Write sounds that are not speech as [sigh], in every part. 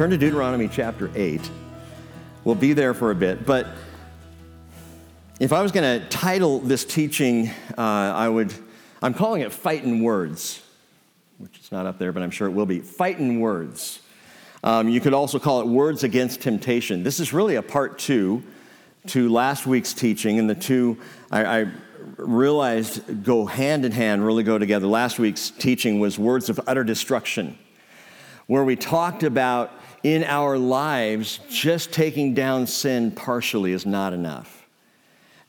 Turn to Deuteronomy chapter 8. We'll be there for a bit, but if I was going to title this teaching, uh, I would, I'm calling it Fighting Words, which is not up there, but I'm sure it will be. Fighting Words. Um, you could also call it Words Against Temptation. This is really a part two to last week's teaching, and the two I, I realized go hand in hand, really go together. Last week's teaching was Words of Utter Destruction, where we talked about in our lives, just taking down sin partially is not enough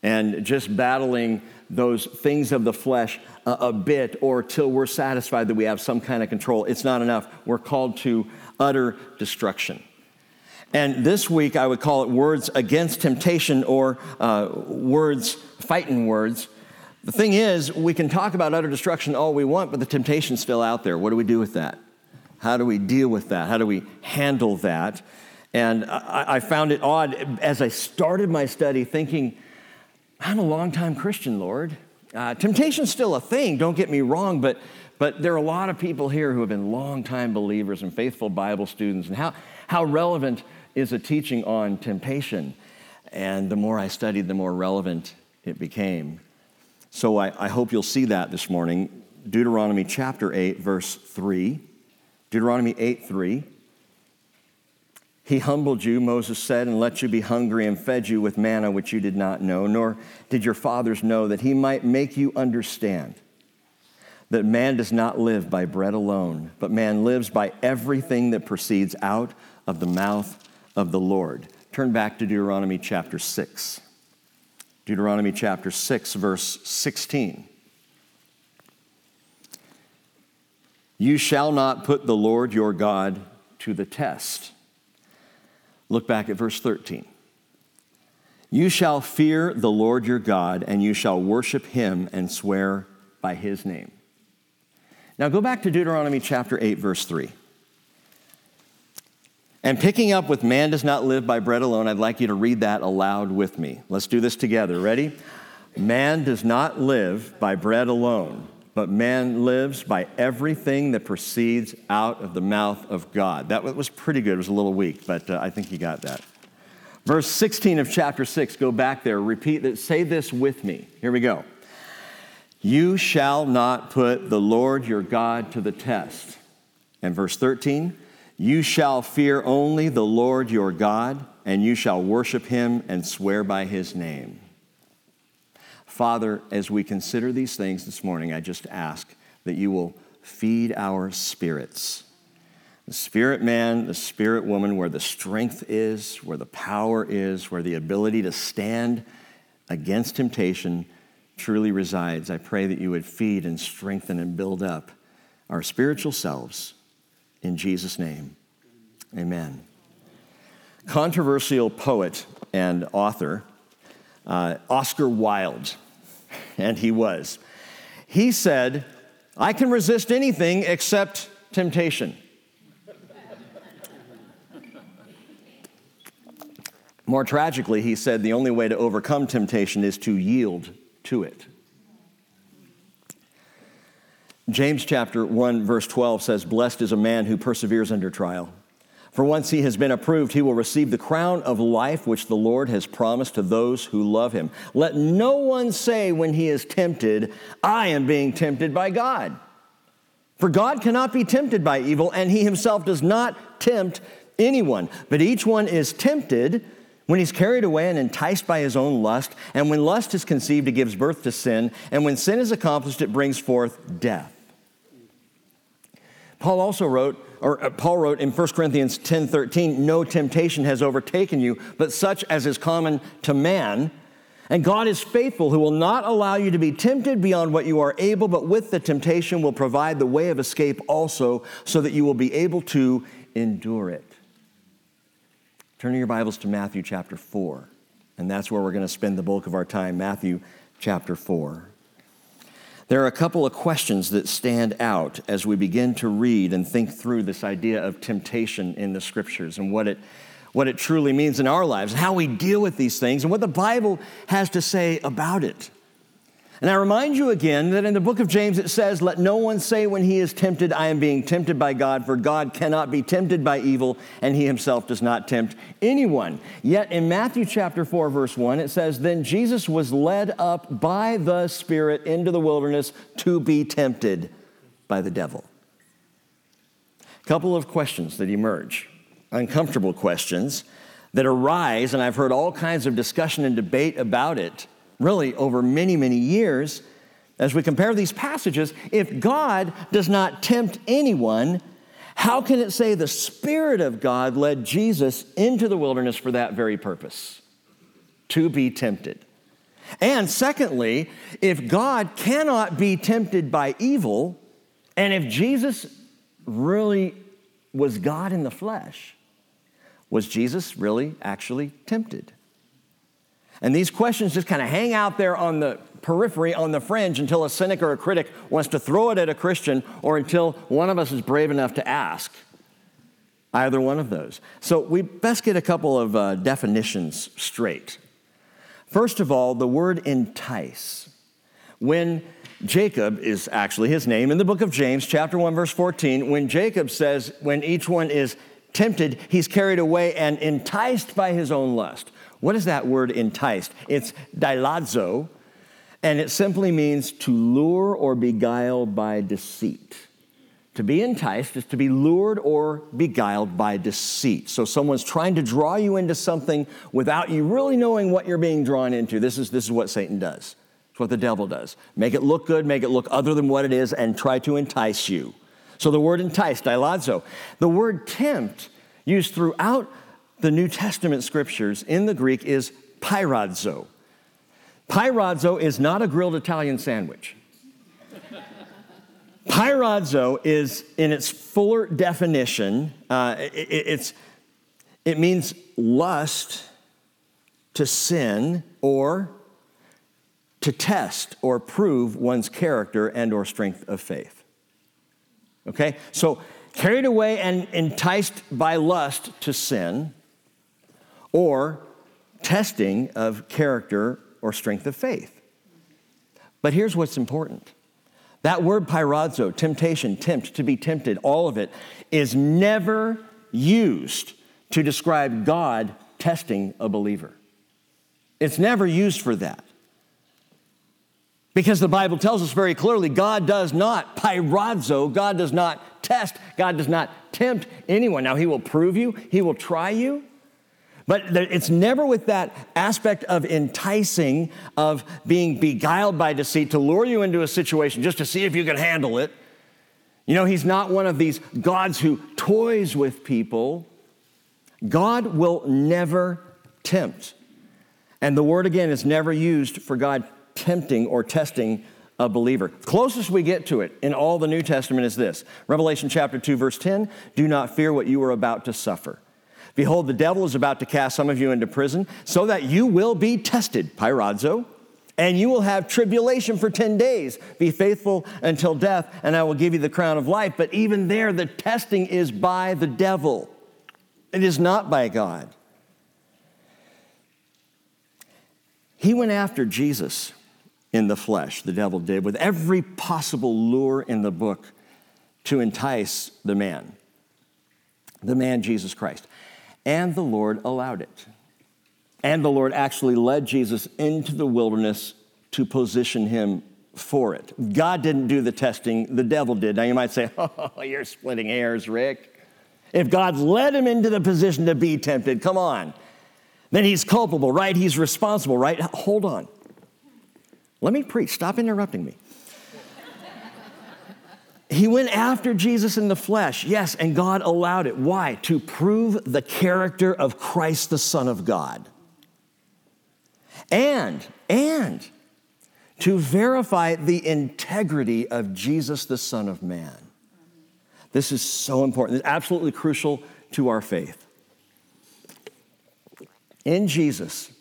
and just battling those things of the flesh a, a, bit or till we're satisfied that we have some kind of control. It's not enough. We're called to utter destruction. And this week, I would call it words against temptation or uh, words, fighting words. The thing is, we can talk about utter destruction all we want, but the temptation's still out there. What do we do with that? How do we deal with that? How do we handle that? And I, I found it odd as I started my study thinking, I'm a longtime Christian, Lord. Uh, temptation's still a thing, don't get me wrong, but, but there are a lot of people here who have been longtime believers and faithful Bible students. And how, how relevant is a teaching on temptation? And the more I studied, the more relevant it became. So I, I hope you'll see that this morning. Deuteronomy chapter 8, verse 3. Deuteronomy 8, 3. He humbled you, Moses said, and let you be hungry and fed you with manna which you did not know, nor did your fathers know, that he might make you understand that man does not live by bread alone, but man lives by everything that proceeds out of the mouth of the Lord. Turn back to Deuteronomy chapter 6. Deuteronomy chapter 6, verse 16. You shall not put the Lord your God to the test. Look back at verse 13. You shall fear the Lord your God, and you shall worship him and swear by his name. Now go back to Deuteronomy chapter 8, verse 3. And picking up with man does not live by bread alone, I'd like you to read that aloud with me. Let's do this together. Ready? Man does not live by bread alone, but man lives by everything that proceeds out of the mouth of God. That was pretty good. It was a little weak, but uh, I think you got that. Verse 16 of chapter 6, go back there, repeat that, say this with me. Here we go. You shall not put the Lord your God to the test. And verse 13, you shall fear only the Lord your God, and you shall worship him and swear by his name. Father, as we consider these things this morning, I just ask that you will feed our spirits. The spirit man, the spirit woman, where the strength is, where the power is, where the ability to stand against temptation truly resides. I pray that you would feed and strengthen and build up our spiritual selves. In Jesus' name, amen. Controversial poet and author uh, Oscar Wilde [laughs] and he was. He said, I can resist anything except temptation. More tragically, he said the only way to overcome temptation is to yield to it. James chapter 1 verse 12 says blessed is a man who perseveres under trial. For once he has been approved, he will receive the crown of life which the Lord has promised to those who love him. Let no one say when he is tempted, I am being tempted by God. For God cannot be tempted by evil, and he himself does not tempt anyone. But each one is tempted when he's carried away and enticed by his own lust. And when lust is conceived, it gives birth to sin. And when sin is accomplished, it brings forth death. Paul also wrote, or uh, Paul wrote in 1 Corinthians 10 13, no temptation has overtaken you, but such as is common to man. And God is faithful, who will not allow you to be tempted beyond what you are able, but with the temptation will provide the way of escape also, so that you will be able to endure it. Turning your Bibles to Matthew chapter 4, and that's where we're going to spend the bulk of our time. Matthew chapter 4. There are a couple of questions that stand out as we begin to read and think through this idea of temptation in the scriptures and what it, what it truly means in our lives, and how we deal with these things, and what the Bible has to say about it. And I remind you again that in the book of James it says, Let no one say when he is tempted, I am being tempted by God, for God cannot be tempted by evil, and he himself does not tempt anyone. Yet in Matthew chapter 4, verse 1, it says, Then Jesus was led up by the Spirit into the wilderness to be tempted by the devil. A couple of questions that emerge, uncomfortable questions that arise, and I've heard all kinds of discussion and debate about it really over many, many years, as we compare these passages, if God does not tempt anyone, how can it say the Spirit of God led Jesus into the wilderness for that very purpose? To be tempted. And secondly, if God cannot be tempted by evil, and if Jesus really was God in the flesh, was Jesus really actually tempted? And these questions just kind of hang out there on the periphery, on the fringe, until a cynic or a critic wants to throw it at a Christian or until one of us is brave enough to ask. Either one of those. So we best get a couple of uh, definitions straight. First of all, the word entice. When Jacob is actually his name in the book of James, chapter 1, verse 14, when Jacob says, when each one is tempted, he's carried away and enticed by his own lust. What is that word enticed? It's dailazo, and it simply means to lure or beguile by deceit. To be enticed is to be lured or beguiled by deceit. So someone's trying to draw you into something without you really knowing what you're being drawn into. This is, this is what Satan does. It's what the devil does. Make it look good, make it look other than what it is, and try to entice you. So the word entice, dailazo. The word tempt, used throughout the New Testament scriptures in the Greek is pyradzo. Pyradzo is not a grilled Italian sandwich. pyradzo is, in its fuller definition, uh, it, it's, it means lust to sin or to test or prove one's character and or strength of faith. Okay? So carried away and enticed by lust to sin or testing of character or strength of faith. But here's what's important that word pyrazo, temptation, tempt, to be tempted, all of it, is never used to describe God testing a believer. It's never used for that. Because the Bible tells us very clearly God does not pyrazo, God does not test, God does not tempt anyone. Now, He will prove you, He will try you, but it's never with that aspect of enticing, of being beguiled by deceit to lure you into a situation just to see if you can handle it. You know, he's not one of these gods who toys with people. God will never tempt. And the word again is never used for God tempting or testing a believer. Closest we get to it in all the New Testament is this Revelation chapter 2, verse 10 Do not fear what you are about to suffer. Behold, the devil is about to cast some of you into prison so that you will be tested, pyrazo, and you will have tribulation for 10 days. Be faithful until death, and I will give you the crown of life. But even there, the testing is by the devil, it is not by God. He went after Jesus in the flesh, the devil did, with every possible lure in the book to entice the man, the man Jesus Christ. And the Lord allowed it. And the Lord actually led Jesus into the wilderness to position him for it. God didn't do the testing, the devil did. Now you might say, [laughs] oh, you're splitting hairs, Rick. If God led him into the position to be tempted, come on, then he's culpable, right? He's responsible, right? Hold on. Let me preach. Stop interrupting me. He went after Jesus in the flesh, yes, and God allowed it. Why? To prove the character of Christ, the Son of God. And, and to verify the integrity of Jesus, the Son of Man. This is so important. It's absolutely crucial to our faith. In Jesus,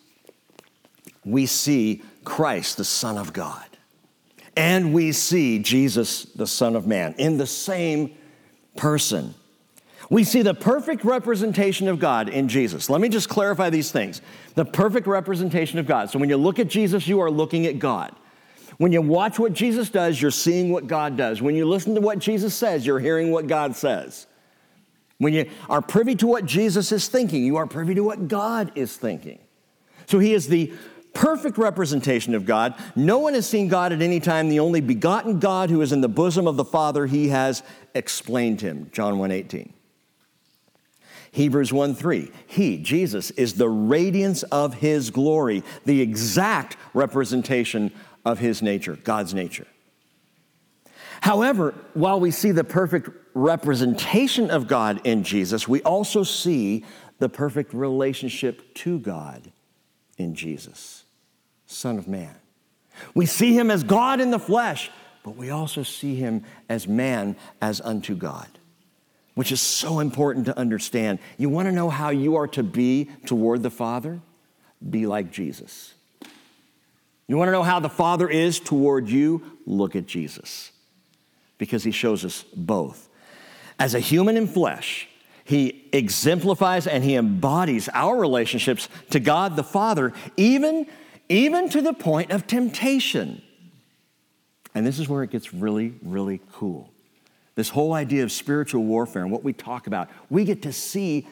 we see Christ, the Son of God and we see Jesus, the Son of Man, in the same person. We see the perfect representation of God in Jesus. Let me just clarify these things. The perfect representation of God. So when you look at Jesus, you are looking at God. When you watch what Jesus does, you're seeing what God does. When you listen to what Jesus says, you're hearing what God says. When you are privy to what Jesus is thinking, you are privy to what God is thinking. So he is the perfect representation of God. No one has seen God at any time. The only begotten God who is in the bosom of the Father, he has explained him. John 1:18. Hebrews 1 3. He, Jesus, is the radiance of his glory, the exact representation of his nature, God's nature. However, while we see the perfect representation of God in Jesus, we also see the perfect relationship to God in Jesus, Son of Man. We see him as God in the flesh, but we also see him as man as unto God, which is so important to understand. You want to know how you are to be toward the Father? Be like Jesus. You want to know how the Father is toward you? Look at Jesus, because he shows us both. As a human in flesh, he exemplifies and he embodies our relationships to God the Father, even, even to the point of temptation. And this is where it gets really, really cool. This whole idea of spiritual warfare and what we talk about, we get to see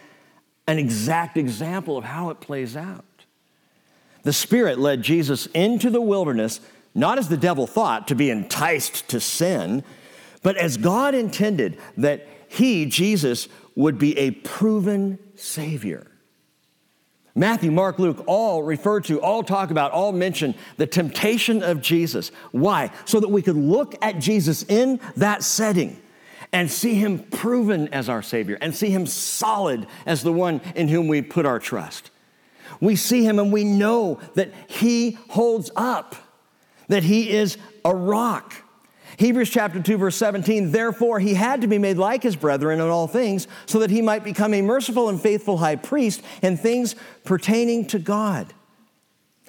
an exact example of how it plays out. The Spirit led Jesus into the wilderness, not as the devil thought, to be enticed to sin, but as God intended that he, Jesus, would be a proven Savior. Matthew, Mark, Luke all refer to, all talk about, all mention the temptation of Jesus. Why? So that we could look at Jesus in that setting and see him proven as our Savior and see him solid as the one in whom we put our trust. We see him and we know that he holds up, that he is a rock Hebrews chapter 2 verse 17, therefore he had to be made like his brethren in all things so that he might become a merciful and faithful high priest in things pertaining to God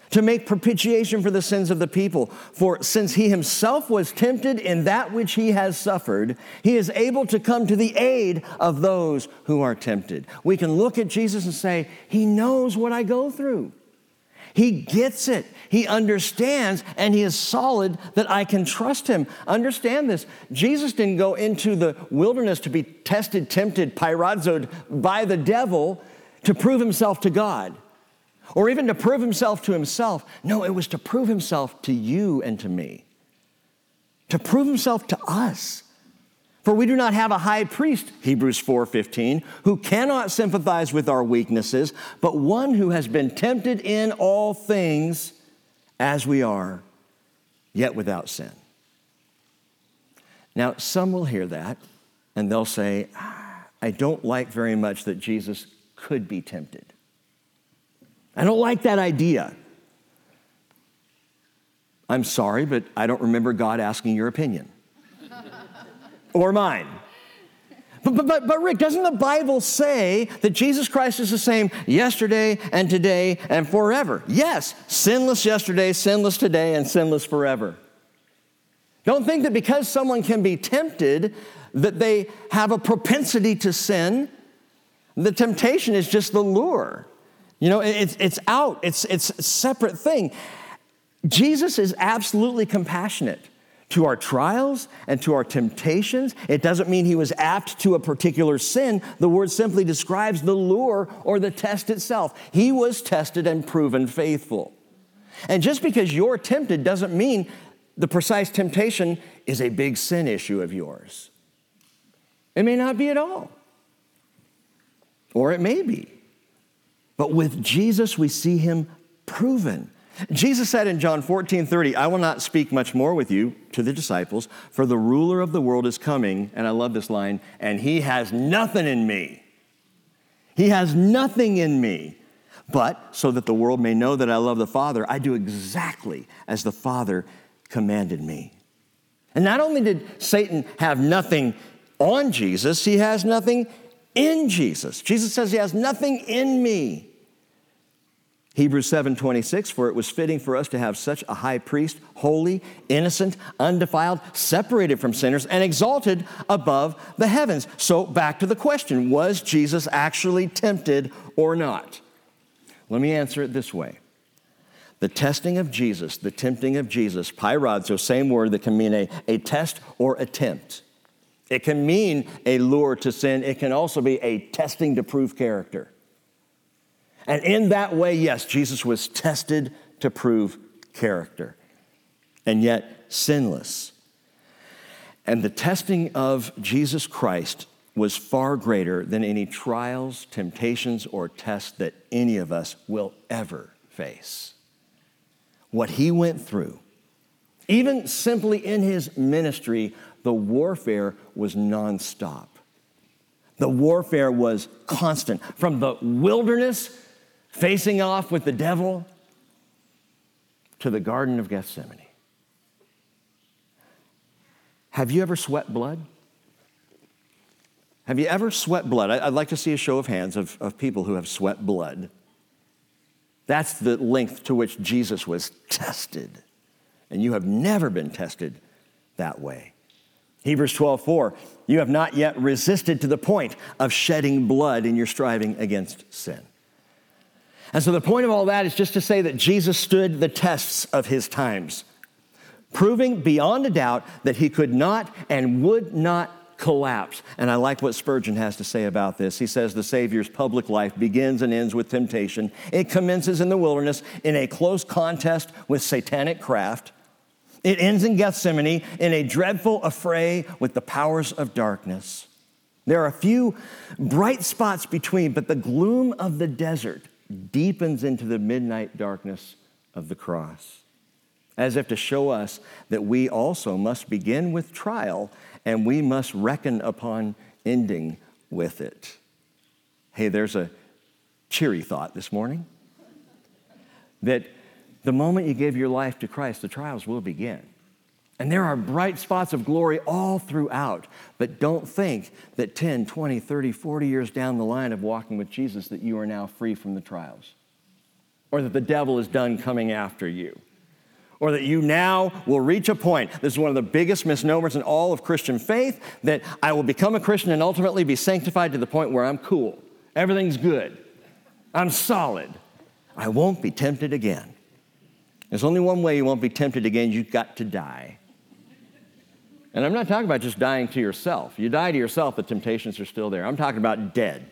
to make propitiation for the sins of the people. For since he himself was tempted in that which he has suffered, he is able to come to the aid of those who are tempted. We can look at Jesus and say, He knows what I go through. He gets it. He understands and he is solid that I can trust him. Understand this. Jesus didn't go into the wilderness to be tested, tempted, pyrazoed by the devil to prove himself to God or even to prove himself to himself. No, it was to prove himself to you and to me, to prove himself to us. For we do not have a high priest, Hebrews 4:15, who cannot sympathize with our weaknesses, but one who has been tempted in all things as we are, yet without sin. Now, some will hear that and they'll say, ah, I don't like very much that Jesus could be tempted. I don't like that idea. I'm sorry, but I don't remember God asking your opinion or mine. But, but, but, Rick, doesn't the Bible say that Jesus Christ is the same yesterday and today and forever? Yes, sinless yesterday, sinless today, and sinless forever. Don't think that because someone can be tempted that they have a propensity to sin. The temptation is just the lure. You know, it's, it's out, it's, it's a separate thing. Jesus is absolutely compassionate to our trials and to our temptations. It doesn't mean he was apt to a particular sin. The word simply describes the lure or the test itself. He was tested and proven faithful. And just because you're tempted doesn't mean the precise temptation is a big sin issue of yours. It may not be at all, or it may be. But with Jesus, we see him proven. Jesus said in John 14 30, I will not speak much more with you to the disciples, for the ruler of the world is coming. And I love this line, and he has nothing in me. He has nothing in me. But so that the world may know that I love the Father, I do exactly as the Father commanded me. And not only did Satan have nothing on Jesus, he has nothing in Jesus. Jesus says he has nothing in me. Hebrews 7:26 for it was fitting for us to have such a high priest holy innocent undefiled separated from sinners and exalted above the heavens. So back to the question was Jesus actually tempted or not? Let me answer it this way. The testing of Jesus, the tempting of Jesus, pyradzo, same word that can mean a, a test or attempt. It can mean a lure to sin. It can also be a testing to prove character. And in that way, yes, Jesus was tested to prove character, and yet sinless. And the testing of Jesus Christ was far greater than any trials, temptations, or tests that any of us will ever face. What he went through, even simply in his ministry, the warfare was nonstop. The warfare was constant. From the wilderness, facing off with the devil, to the Garden of Gethsemane. Have you ever sweat blood? Have you ever sweat blood? I'd like to see a show of hands of, of people who have sweat blood. That's the length to which Jesus was tested. And you have never been tested that way. Hebrews 12, 4, you have not yet resisted to the point of shedding blood in your striving against sin. And so the point of all that is just to say that Jesus stood the tests of his times, proving beyond a doubt that he could not and would not collapse. And I like what Spurgeon has to say about this. He says the Savior's public life begins and ends with temptation. It commences in the wilderness in a close contest with satanic craft. It ends in Gethsemane in a dreadful affray with the powers of darkness. There are a few bright spots between, but the gloom of the desert deepens into the midnight darkness of the cross, as if to show us that we also must begin with trial and we must reckon upon ending with it. Hey, there's a cheery thought this morning that the moment you give your life to Christ, the trials will begin. And there are bright spots of glory all throughout. But don't think that 10, 20, 30, 40 years down the line of walking with Jesus that you are now free from the trials. Or that the devil is done coming after you. Or that you now will reach a point. This is one of the biggest misnomers in all of Christian faith that I will become a Christian and ultimately be sanctified to the point where I'm cool. Everything's good. I'm solid. I won't be tempted again. There's only one way you won't be tempted again you've got to die. And I'm not talking about just dying to yourself. You die to yourself, the temptations are still there. I'm talking about dead.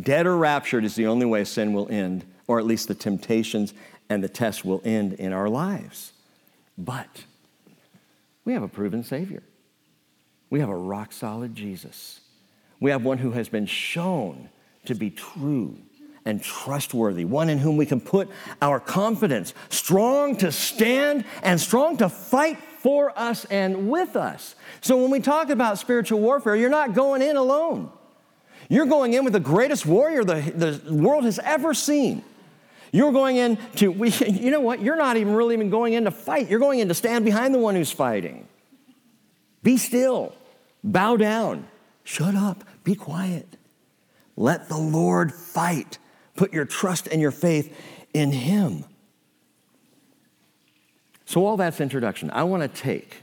Dead or raptured is the only way sin will end, or at least the temptations and the tests will end in our lives. But we have a proven Savior. We have a rock solid Jesus. We have one who has been shown to be true and trustworthy, one in whom we can put our confidence, strong to stand and strong to fight for us and with us. So when we talk about spiritual warfare, you're not going in alone. You're going in with the greatest warrior the, the world has ever seen. You're going in to, we, [laughs] you know what? You're not even really even going in to fight. You're going in to stand behind the one who's fighting. Be still, bow down, shut up, be quiet. Let the Lord fight. Put your trust and your faith in Him. So, all that's introduction. I want to take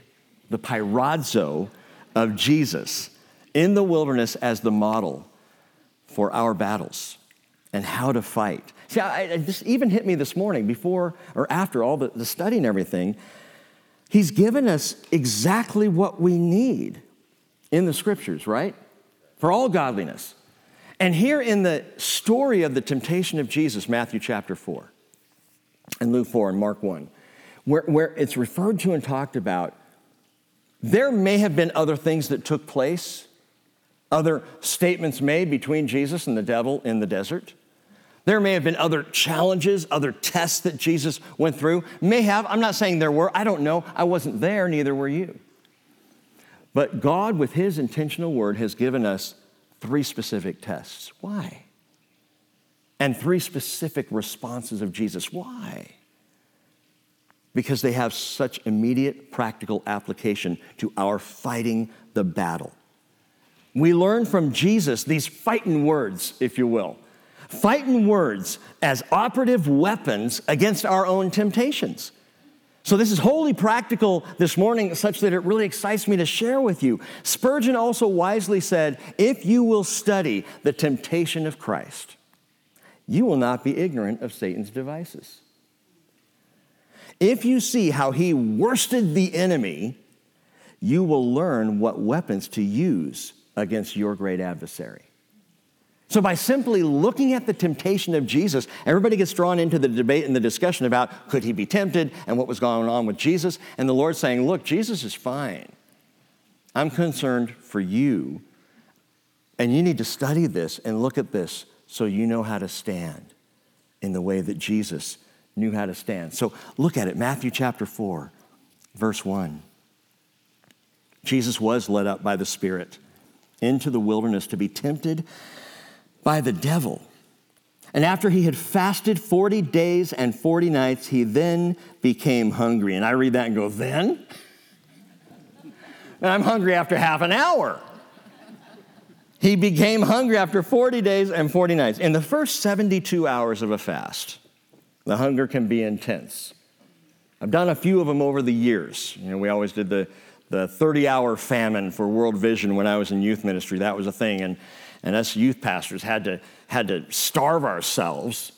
the pyradzo of Jesus in the wilderness as the model for our battles and how to fight. See, I, I this even hit me this morning before or after all the, the study and everything. He's given us exactly what we need in the scriptures, right? For all godliness. And here in the story of the temptation of Jesus, Matthew chapter 4, and Luke 4 and Mark 1, where, where it's referred to and talked about, there may have been other things that took place, other statements made between Jesus and the devil in the desert. There may have been other challenges, other tests that Jesus went through. May have, I'm not saying there were, I don't know. I wasn't there, neither were you. But God, with His intentional word, has given us three specific tests. Why? And three specific responses of Jesus. Why? Because they have such immediate practical application to our fighting the battle. We learn from Jesus these fighting words, if you will, fighting words as operative weapons against our own temptations. So, this is wholly practical this morning, such that it really excites me to share with you. Spurgeon also wisely said, If you will study the temptation of Christ, you will not be ignorant of Satan's devices. If you see how he worsted the enemy, you will learn what weapons to use against your great adversary. So, by simply looking at the temptation of Jesus, everybody gets drawn into the debate and the discussion about could he be tempted and what was going on with Jesus. And the Lord saying, Look, Jesus is fine. I'm concerned for you. And you need to study this and look at this so you know how to stand in the way that Jesus knew how to stand. So, look at it Matthew chapter 4, verse 1. Jesus was led up by the Spirit into the wilderness to be tempted by the devil. And after he had fasted 40 days and 40 nights, he then became hungry. And I read that and go, then? And I'm hungry after half an hour. He became hungry after 40 days and 40 nights. In the first 72 hours of a fast, the hunger can be intense. I've done a few of them over the years. You know, we always did the, the 30 hour famine for World Vision when I was in youth ministry. That was a thing. And and us youth pastors had to, had to starve ourselves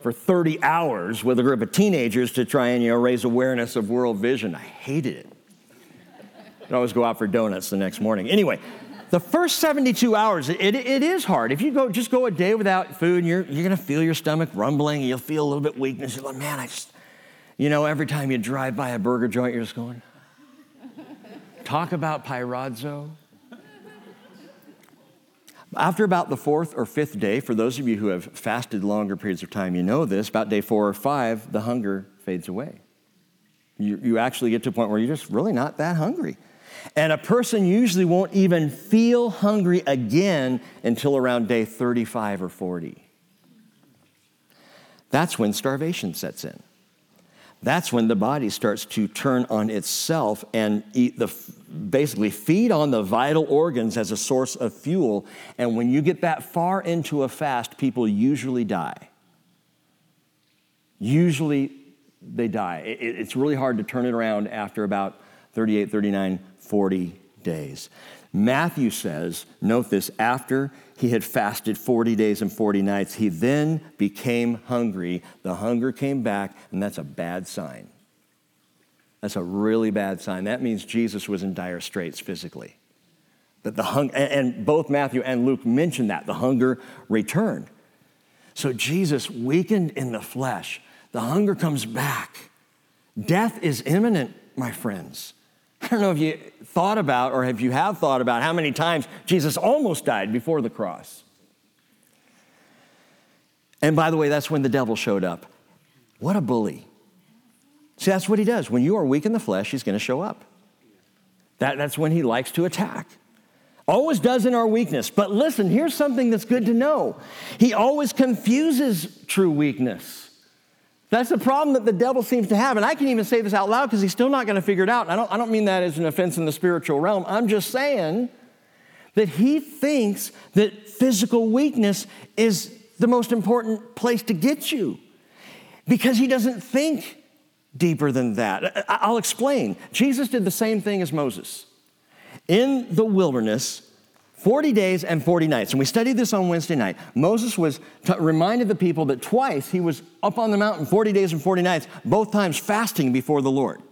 for 30 hours with a group of teenagers to try and you know, raise awareness of world vision. I hated it. I'd always go out for donuts the next morning. Anyway, the first 72 hours, it, it is hard. If you go just go a day without food, you're, you're going to feel your stomach rumbling, you'll feel a little bit weakness. You're like, man, I just, you know, every time you drive by a burger joint, you're just going, talk about pyrazzo. After about the fourth or fifth day, for those of you who have fasted longer periods of time, you know this, about day four or five, the hunger fades away. You, you actually get to a point where you're just really not that hungry. And a person usually won't even feel hungry again until around day 35 or 40. That's when starvation sets in. That's when the body starts to turn on itself and eat the basically feed on the vital organs as a source of fuel. And when you get that far into a fast people usually die. Usually they die. It's really hard to turn it around after about 38 39 40 days Matthew says, note this, after he had fasted 40 days and 40 nights, he then became hungry. The hunger came back, and that's a bad sign. That's a really bad sign. That means Jesus was in dire straits physically. That the hung- and both Matthew and Luke mention that the hunger returned. So Jesus weakened in the flesh. The hunger comes back. Death is imminent, my friends. I don't know if you thought about or if you have thought about how many times Jesus almost died before the cross. And by the way, that's when the devil showed up. What a bully. See, that's what he does. When you are weak in the flesh, he's going to show up. That, that's when he likes to attack. Always does in our weakness. But listen, here's something that's good to know. He always confuses true weakness. That's the problem that the devil seems to have. And I can even say this out loud because he's still not going to figure it out. I don't, I don't mean that as an offense in the spiritual realm. I'm just saying that he thinks that physical weakness is the most important place to get you because he doesn't think deeper than that. I'll explain. Jesus did the same thing as Moses. In the wilderness, 40 days and 40 nights. And we studied this on Wednesday night. Moses was t- reminded the people that twice he was up on the mountain 40 days and 40 nights, both times fasting before the Lord.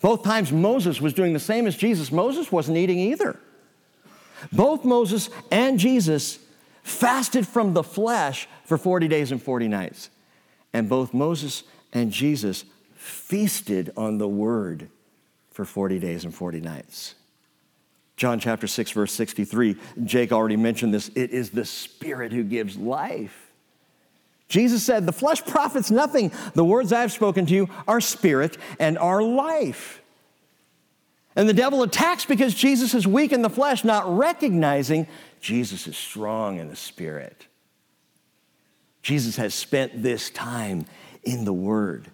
Both times Moses was doing the same as Jesus. Moses wasn't eating either. Both Moses and Jesus fasted from the flesh for 40 days and 40 nights. And both Moses and Jesus feasted on the word for 40 days and 40 nights. John chapter 6, verse 63, Jake already mentioned this. It is the Spirit who gives life. Jesus said, The flesh profits nothing. The words I've spoken to you are spirit and are life. And the devil attacks because Jesus is weak in the flesh, not recognizing Jesus is strong in the spirit. Jesus has spent this time in the Word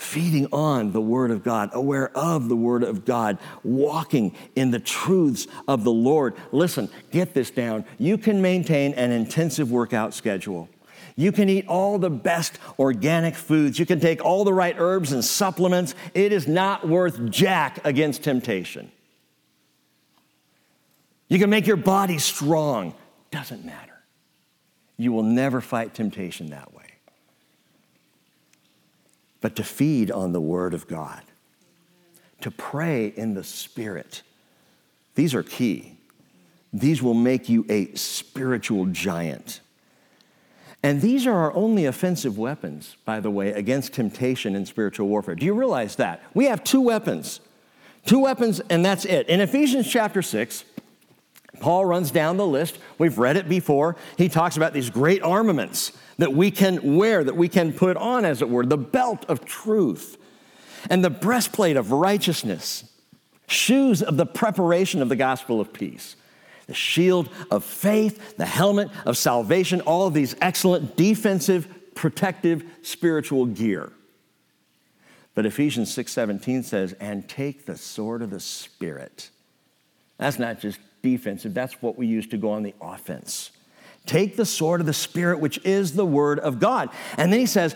feeding on the Word of God, aware of the Word of God, walking in the truths of the Lord. Listen, get this down. You can maintain an intensive workout schedule. You can eat all the best organic foods. You can take all the right herbs and supplements. It is not worth jack against temptation. You can make your body strong. Doesn't matter. You will never fight temptation that way. But to feed on the Word of God, to pray in the Spirit. These are key. These will make you a spiritual giant. And these are our only offensive weapons, by the way, against temptation in spiritual warfare. Do you realize that? We have two weapons. Two weapons, and that's it. In Ephesians chapter 6, Paul runs down the list. We've read it before. He talks about these great armaments that we can wear, that we can put on, as it were the belt of truth, and the breastplate of righteousness, shoes of the preparation of the gospel of peace the shield of faith, the helmet of salvation, all of these excellent defensive, protective, spiritual gear. But Ephesians 6:17 says, "And take the sword of the spirit." That's not just defensive, that's what we use to go on the offense. Take the sword of the spirit which is the word of God. And then he says,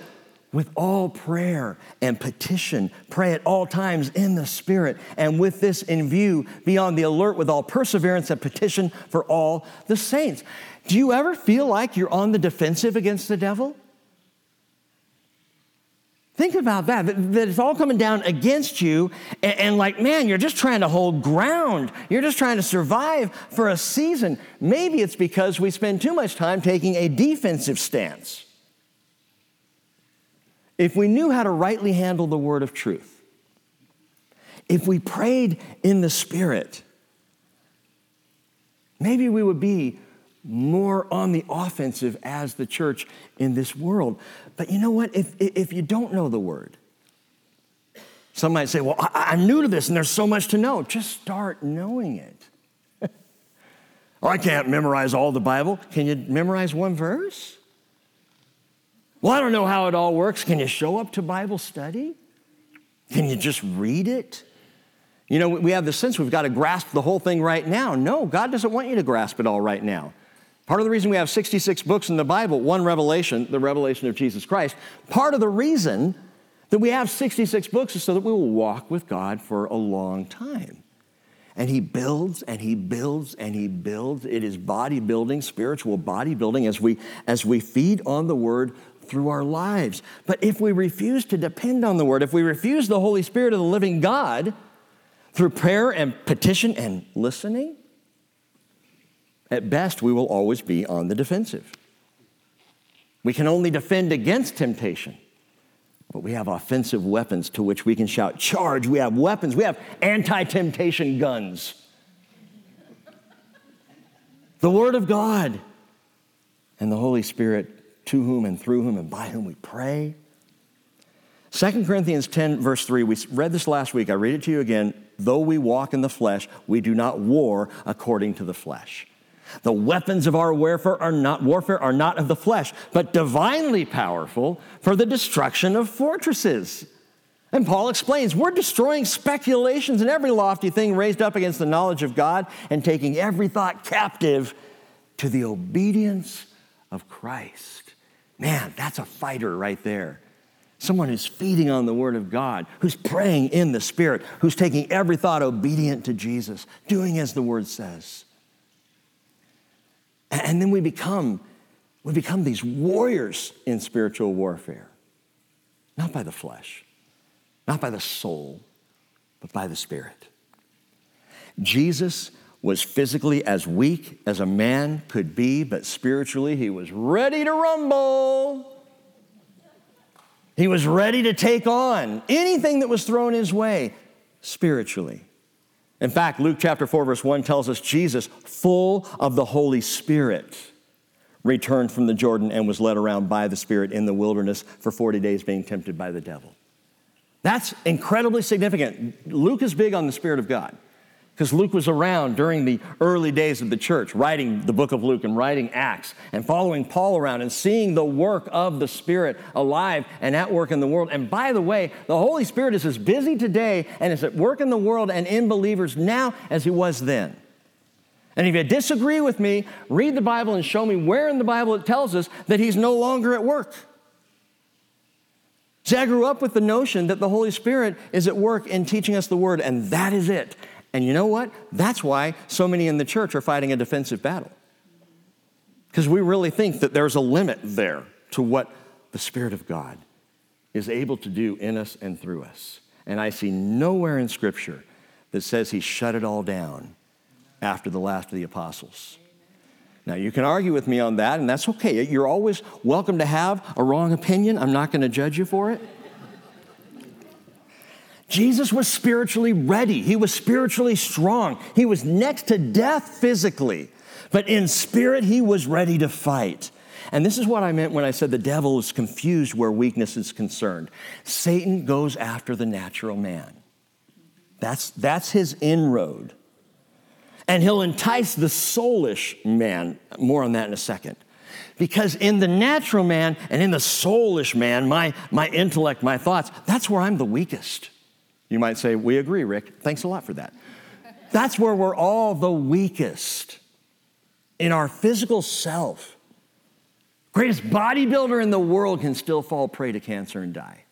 with all prayer and petition. Pray at all times in the Spirit. And with this in view, be on the alert with all perseverance and petition for all the saints. Do you ever feel like you're on the defensive against the devil? Think about that, that, that it's all coming down against you, and, and, like, man, you're just trying to hold ground. You're just trying to survive for a season. Maybe it's because we spend too much time taking a defensive stance. If we knew how to rightly handle the word of truth, if we prayed in the Spirit, maybe we would be more on the offensive as the church in this world. But you know what? If, if you don't know the word, some might say, Well, I, am new to this and there's so much to know. Just start knowing it. [laughs] oh, I can't memorize all the Bible. Can you memorize one verse? Well, I don't know how it all works. Can you show up to Bible study? Can you just read it? You know, we have the sense we've got to grasp the whole thing right now. No, God doesn't want you to grasp it all right now. Part of the reason we have 66 books in the Bible, one revelation, the revelation of Jesus Christ, part of the reason that we have 66 books is so that we will walk with God for a long time. And he builds and he builds and he builds. It is bodybuilding, spiritual bodybuilding as we as we feed on the word through our lives. But if we refuse to depend on the Word, if we refuse the Holy Spirit of the living God through prayer and petition and listening, at best we will always be on the defensive. We can only defend against temptation, but we have offensive weapons to which we can shout, Charge! We have weapons, we have anti temptation guns. the Word of God and the Holy Spirit to whom and through whom and by whom we pray. 2 Corinthians 10, verse 3, we read this last week. I read it to you again. Though we walk in the flesh, we do not war according to the flesh. The weapons of our warfare are not warfare are not of the flesh, but divinely powerful for the destruction of fortresses. And Paul explains, we're destroying speculations and every lofty thing raised up against the knowledge of God and taking every thought captive to the obedience of Christ. Man, that's a fighter right there. Someone who's feeding on the Word of God, who's praying in the Spirit, who's taking every thought obedient to Jesus, doing as the Word says. And then we become, we become these warriors in spiritual warfare, not by the flesh, not by the soul, but by the Spirit. Jesus was physically as weak as a man could be, but spiritually he was ready to rumble. He was ready to take on anything that was thrown his way spiritually. In fact, Luke chapter 4, verse 1 tells us Jesus, full of the Holy Spirit, returned from the Jordan and was led around by the Spirit in the wilderness for 40 days, being tempted by the devil. That's incredibly significant. Luke is big on the Spirit of God because Luke was around during the early days of the church, writing the book of Luke and writing Acts and following Paul around and seeing the work of the Spirit alive and at work in the world. And by the way, the Holy Spirit is as busy today and is at work in the world and in believers now as he was then. And if you disagree with me, read the Bible and show me where in the Bible it tells us that he's no longer at work. See, I grew up with the notion that the Holy Spirit is at work in teaching us the Word, and that is it. And you know what? That's why so many in the church are fighting a defensive battle. Because we really think that there's a limit there to what the Spirit of God is able to do in us and through us. And I see nowhere in Scripture that says he shut it all down after the last of the apostles. Now, you can argue with me on that, and that's okay. You're always welcome to have a wrong opinion. I'm not going to judge you for it. Jesus was spiritually ready. He was spiritually strong. He was next to death physically, but in spirit, he was ready to fight. And this is what I meant when I said the devil is confused where weakness is concerned. Satan goes after the natural man. That's, that's his inroad. And he'll entice the soulish man. More on that in a second. Because in the natural man and in the soulish man, my, my intellect, my thoughts, that's where I'm the weakest. You might say, We agree, Rick. Thanks a lot for that. That's where we're all the weakest in our physical self. Greatest bodybuilder in the world can still fall prey to cancer and die.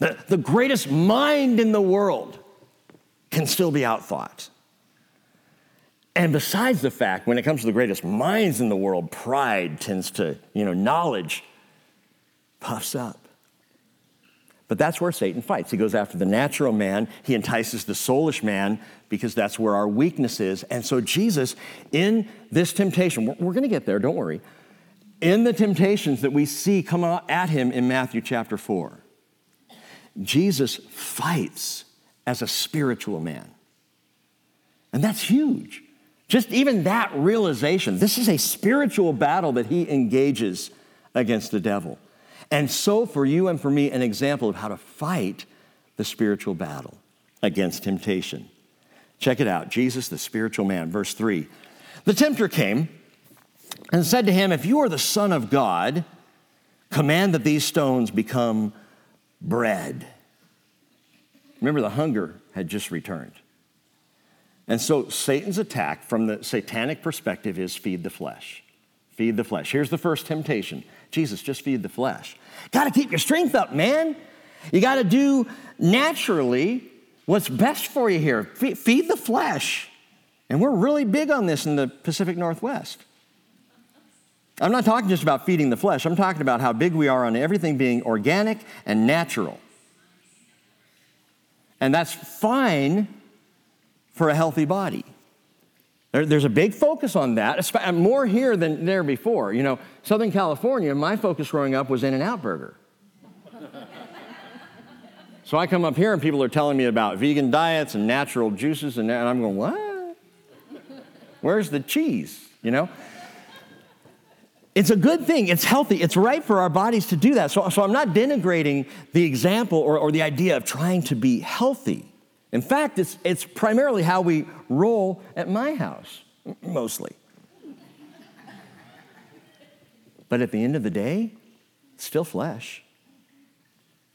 The, the greatest mind in the world can still be outthought. And besides the fact, when it comes to the greatest minds in the world, pride tends to, you know, knowledge puffs up. But that's where Satan fights. He goes after the natural man, he entices the soulish man because that's where our weakness is. And so, Jesus, in this temptation, we're, going to get there, don't worry. In the temptations that we see come at him in Matthew chapter 4, Jesus fights as a spiritual man. And that's huge. Just even that realization, this is a spiritual battle that he engages against the devil. And so, for you and for me, an example of how to fight the spiritual battle against temptation. Check it out Jesus, the spiritual man, verse 3. The tempter came and said to him, If you are the Son of God, command that these stones become bread. Remember, the hunger had just returned. And so Satan's attack from the satanic perspective is feed the flesh. Feed the flesh. Here's the first temptation Jesus, just feed the flesh. Got to keep your strength up, man. You got to do naturally what's best for you here. Feed the flesh. And we're really big on this in the Pacific Northwest. I'm not talking just about feeding the flesh, I'm talking about how big we are on everything being organic and natural. And that's fine for a healthy body. There, there's a big focus on that, more here than there before. You know, Southern California, my focus growing up was In-N-Out Burger. so I come up here and people are telling me about vegan diets and natural juices, and, and I'm going, what? Where's the cheese? You know? It's a good thing. It's healthy. It's right for our bodies to do that. So, so I'm not denigrating the example or, or the idea of trying to be healthy. In fact, it's, it's primarily how we roll at my house, mostly. But at the end of the day, it's still flesh.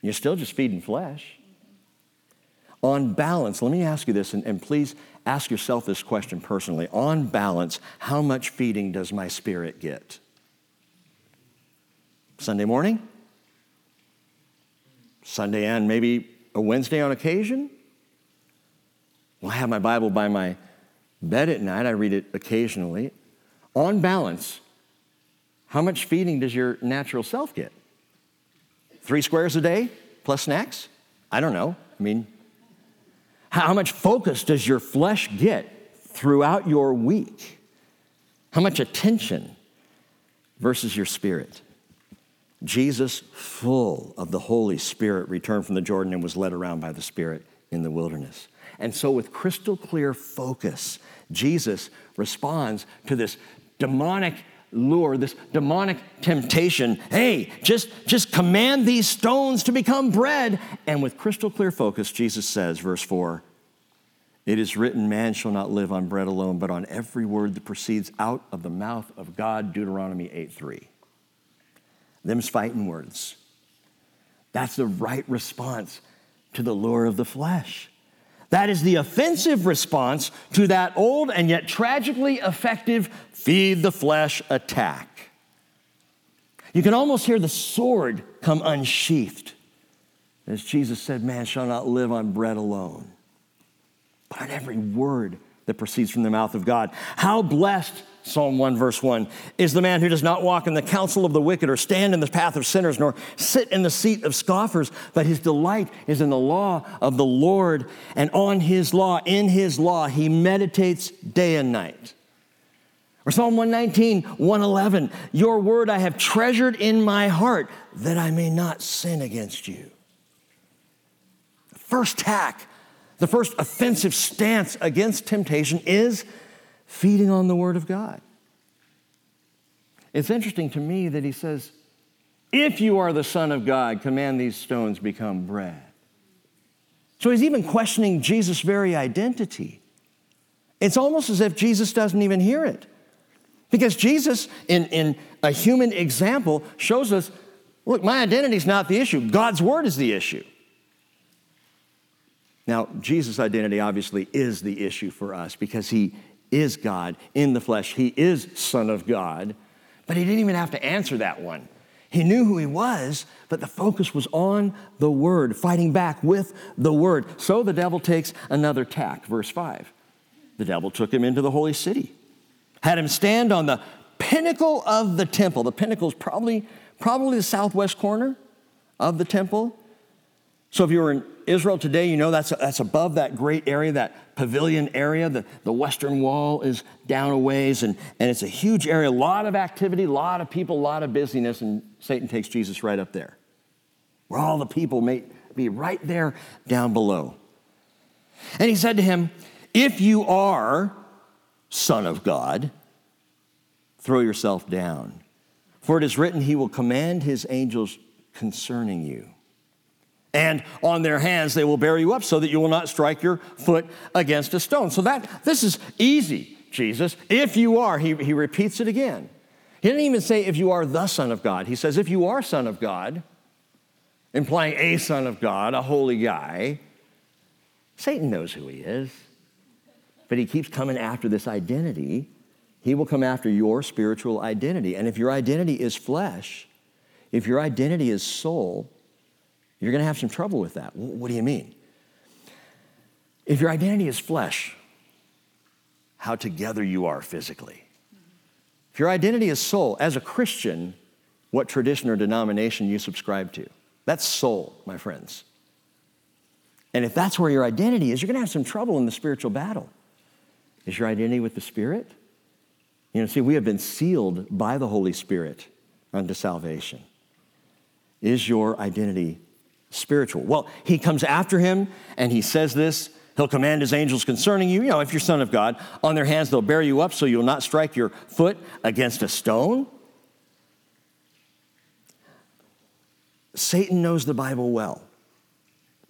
You're still just feeding flesh. On balance, let me ask you this, and, and please ask yourself this question personally. On balance, how much feeding does my spirit get? Sunday morning? Sunday and maybe a Wednesday on occasion? Well, I have my Bible by my bed at night. I read it occasionally. On balance, how much feeding does your natural self get? Three squares a day plus snacks? I don't know. I mean, how much focus does your flesh get throughout your week? How much attention versus your spirit? Jesus, full of the Holy Spirit, returned from the Jordan and was led around by the Spirit in the wilderness. And so, with crystal clear focus, Jesus responds to this demonic lure, this demonic temptation. Hey, just, just command these stones to become bread. And with crystal clear focus, Jesus says, verse 4, it is written, man shall not live on bread alone, but on every word that proceeds out of the mouth of God, Deuteronomy 8 3. Them's fighting words. That's the right response to the lure of the flesh. That is the offensive response to that old and yet tragically effective feed the flesh attack. You can almost hear the sword come unsheathed. As Jesus said, Man shall not live on bread alone, but on every word that proceeds from the mouth of God. How blessed Psalm 1, verse 1, is the man who does not walk in the counsel of the wicked or stand in the path of sinners, nor sit in the seat of scoffers, but his delight is in the law of the Lord, and on his law, in his law, he meditates day and night. Or Psalm 119, 111, your word I have treasured in my heart that I may not sin against you. The first tack, the first offensive stance against temptation is feeding on the Word of God. It's interesting to me that he says, If you are the Son of God, command these stones become bread. So he's even questioning Jesus' very identity. It's almost as if Jesus doesn't even hear it. Because Jesus, in, in a human example, shows us look, my identity is not the issue, God's word is the issue. Now, Jesus' identity obviously is the issue for us because he is God in the flesh. He is Son of God, but he didn't even have to answer that one. He knew who he was, but the focus was on the word, fighting back with the word. So the devil takes another tack. Verse 5. The devil took him into the holy city, had him stand on the pinnacle of the temple. The pinnacle is probably, probably the southwest corner of the temple. So if you were in Israel today, you know that's, that's above that great area, that pavilion area. The, the western wall is down a ways, and, and it's a huge area, a lot of activity, a lot of people, a lot of busyness, and Satan takes Jesus right up there, where all the people may be right there down below. And he said to him, If you are Son of God, throw yourself down. For it is written, He will command His angels concerning you and on their hands they will bear you up so that you will not strike your foot against a stone. So that this is easy, Jesus. If you are, he, he repeats it again. He didn't even say if you are the Son of God. He says if you are Son of God, implying a Son of God, a holy guy. Satan knows who he is, but he keeps coming after this identity. He will come after your spiritual identity. And if your identity is flesh, if your identity is soul, you're going to have some trouble with that. What do you mean? If your identity is flesh, how together you are physically. If your identity is soul, as a Christian, what tradition or denomination you subscribe to. That's soul, my friends. And if that's where your identity is, you're going to have some trouble in the spiritual battle. Is your identity with the Spirit? You know, see, we have been sealed by the Holy Spirit unto salvation. Is your identity spiritual. Well, he comes after him and he says this. He'll command his angels concerning you. You know, if you're son of God, on their hands they'll bear you up so you'll not strike your foot against a stone. Satan knows the Bible well.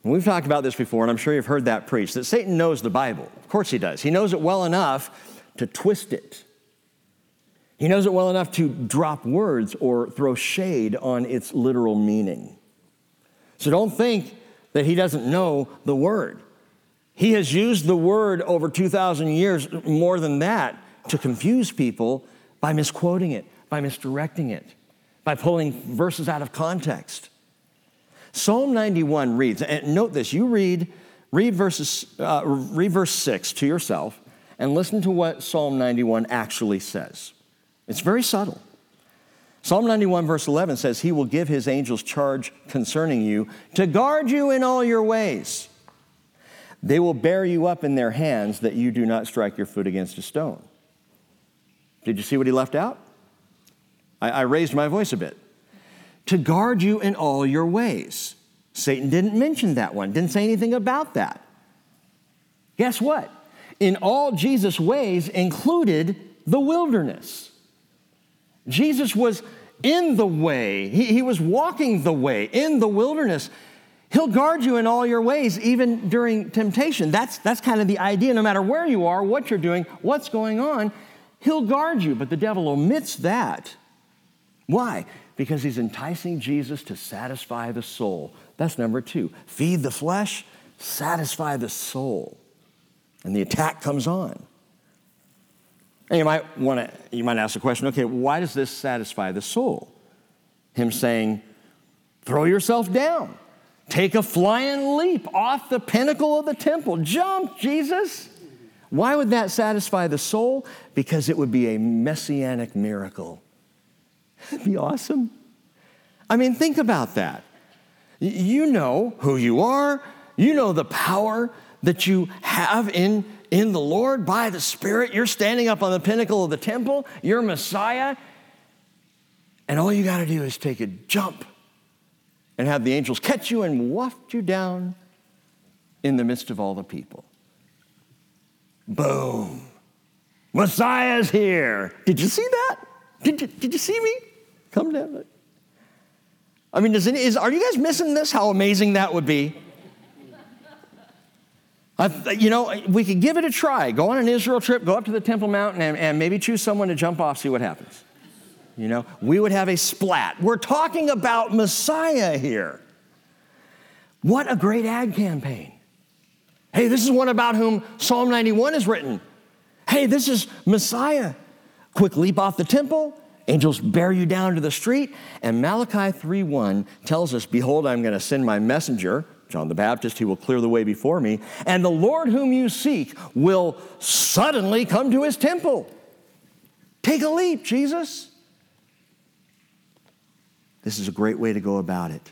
we've talked about this before, and I'm sure you've heard that preached that Satan knows the Bible. Of course he does. He knows it well enough to twist it. He knows it well enough to drop words or throw shade on its literal meaning. So don't think that he doesn't know the word. He has used the word over 2,000 years, more than that, to confuse people by misquoting it, by misdirecting it, by pulling verses out of context. Psalm 91 reads, and note this, you read, read, verses, uh, read verse 6 to yourself and listen to what Psalm 91 actually says. It's very subtle. Psalm 91, verse 11 says, He will give His angels charge concerning you to guard you in all your ways. They will bear you up in their hands that you do not strike your foot against a stone. Did you see what he left out? I, I raised my voice a bit. To guard you in all your ways. Satan didn't mention that one, didn't say anything about that. Guess what? In all Jesus' ways included the wilderness. Jesus was in the way, he, he was walking the way in the wilderness. He'll guard you in all your ways, even during temptation. That's, that's kind of the idea. No matter where you are, what you're doing, what's going on, he'll guard you. But the devil omits that. Why? Because he's enticing Jesus to satisfy the soul. That's number two. Feed the flesh, satisfy the soul. And the attack comes on. And you might want to, you might ask the question, okay, why does this satisfy the soul? Him saying, throw yourself down, take a flying leap off the pinnacle of the temple, jump, Jesus. Why would that satisfy the soul? Because it would be a messianic miracle. It'd be awesome. I mean, think about that. You know who you are, you know the power that you have in, in the Lord by the Spirit. You're standing up on the pinnacle of the temple, you're Messiah, and all you got to do is take a jump and have the angels catch you and waft you down in the midst of all the people. Boom. Messiah's here. Did you see that? Did you, did you see me? Come down. I mean, it, is, are you guys missing this? How amazing that would be? You know, we could give it a try. Go on an Israel trip, go up to the Temple Mountain, and, and maybe choose someone to jump off, see what happens. You know, we would have a splat. We're talking about Messiah here. What a great ad campaign. Hey, this is one about whom Psalm 91 is written. Hey, this is Messiah. Quick leap off the temple, angels bear you down to the street, and Malachi 3:1 tells us, "Behold, I'm going to send my messenger, John the Baptist, he will clear the way before me, and the Lord whom you seek will suddenly come to his temple." Take a leap, Jesus. This is a great way to go about it.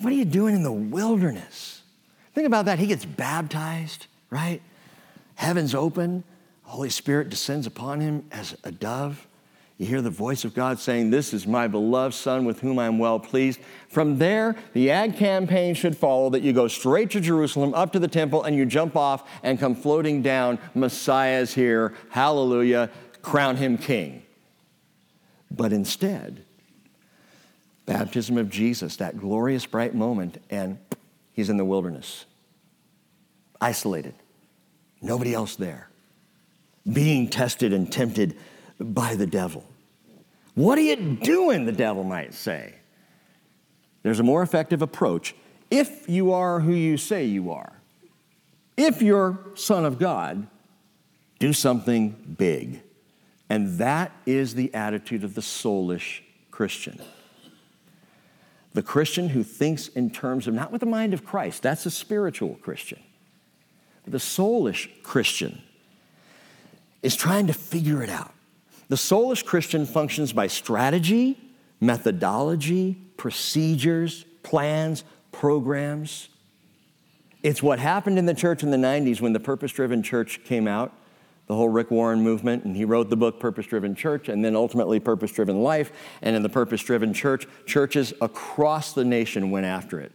What are you doing in the wilderness? Think about that. He gets baptized, right? Heaven's open. Holy Spirit descends upon him as a dove. You hear the voice of God saying, This is my beloved Son with whom I am well pleased. From there, the ad campaign should follow that you go straight to Jerusalem, up to the temple, and you jump off and come floating down. Messiah's here. Hallelujah. Crown him king. But instead, baptism of Jesus, that glorious bright moment, and he's in the wilderness, isolated, nobody else there, being tested and tempted by the devil. What are you doing? The devil might say. There's a more effective approach if you are who you say you are. If you're Son of God, do something big. And that is the attitude of the soulish Christian. The Christian who thinks in terms of not with the mind of Christ, that's a spiritual Christian. The soulish Christian is trying to figure it out. The soulish Christian functions by strategy, methodology, procedures, plans, programs. It's what happened in the church in the 90s when the purpose driven church came out the whole Rick Warren movement, and he wrote the book Purpose Driven Church and then ultimately Purpose Driven Life. And in the Purpose Driven Church, churches across the nation went after it.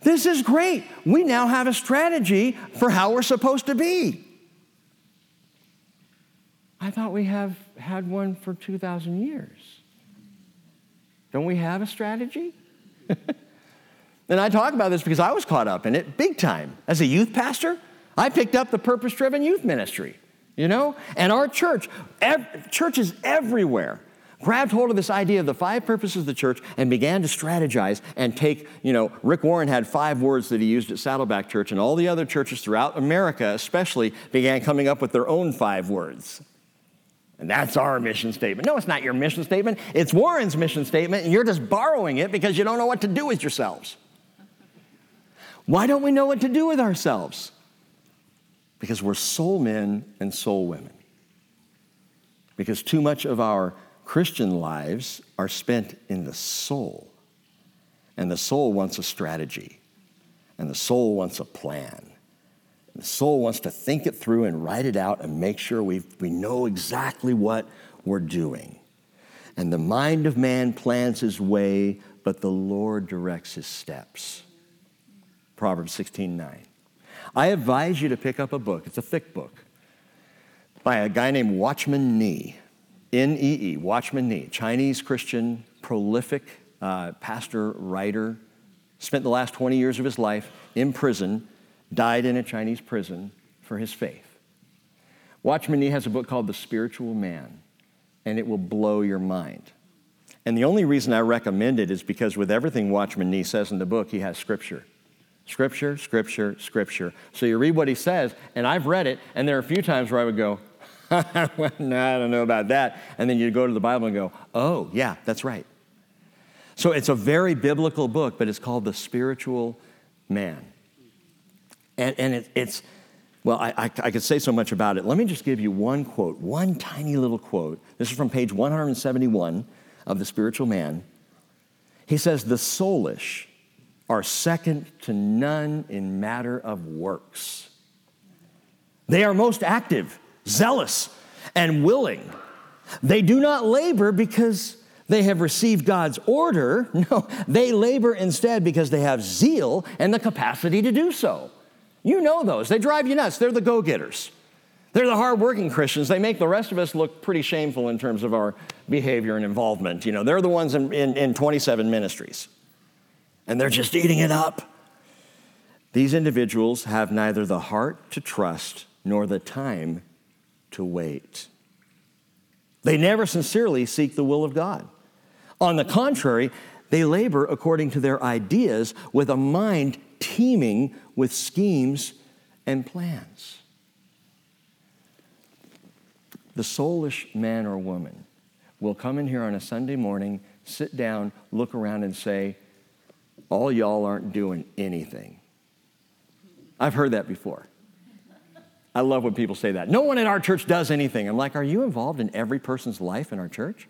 This is great. We now have a strategy for how we're supposed to be. I thought we have had one for 2,000 years. Don't we have a strategy? [laughs] and I talk about this because I was caught up in it big time. As a youth pastor, I picked up the purpose driven youth ministry you know? And our church, ev- churches everywhere, grabbed hold of this idea of the five purposes of the church and began to strategize and take, you know, Rick Warren had five words that he used at Saddleback Church, and all the other churches throughout America, especially, began coming up with their own five words. And that's our mission statement. No, it's not your mission statement. It's Warren's mission statement, and you're just borrowing it because you don't know what to do with yourselves. Why don't we know what to do with ourselves? because we're soul men and soul women. Because too much of our Christian lives are spent in the soul. And the soul wants a strategy, and the soul wants a plan. The soul wants to think it through and write it out and make sure we we know exactly what we're doing. And the mind of man plans his way, but the Lord directs his steps. Proverbs 16 9. I advise you to pick up a book. It's a thick book by a guy named Watchman Nee, N E E, Watchman Nee, Chinese Christian, prolific uh, pastor, writer, spent the last 20 years of his life in prison, died in a Chinese prison for his faith. Watchman Nee has a book called The Spiritual Man, and it will blow your mind. And the only reason I recommend it is because with everything Watchman Nee says in the book, he has scripture. Scripture, scripture, scripture. So you read what he says, and I've read it, and there are a few times where I would go, [laughs] no, I don't know about that. And then you go to the Bible and go, oh, yeah, that's right. So it's a very biblical book, but it's called The Spiritual Man. And, and it, it's, Well, I, I, I, could say so much about it. Let me just give you one quote, one tiny little quote. This is from page 171 of The Spiritual Man. He says, The soulish are second to none in matter of works. They are most active, zealous, and willing. They do not labor because they have received God's order. [laughs] No, they labor instead because they have zeal and the capacity to do so. You know those. They drive you nuts. They're the go getters. They're the hardworking Christians. They make the rest of us look pretty shameful in terms of our behavior and involvement. You know, they're the ones in, in, in 27 ministries, and they're just eating it up. These individuals have neither the heart to trust nor the time to wait. They never sincerely seek the will of God. On the contrary, they labor according to their ideas with a mind teeming with schemes and plans. The soulish man or woman will come in here on a Sunday morning, sit down, look around, and say, All y'all aren't doing anything. I've heard that before. I love when people say that. No one in our church does anything. I'm like, Are you involved in every person's life in our church?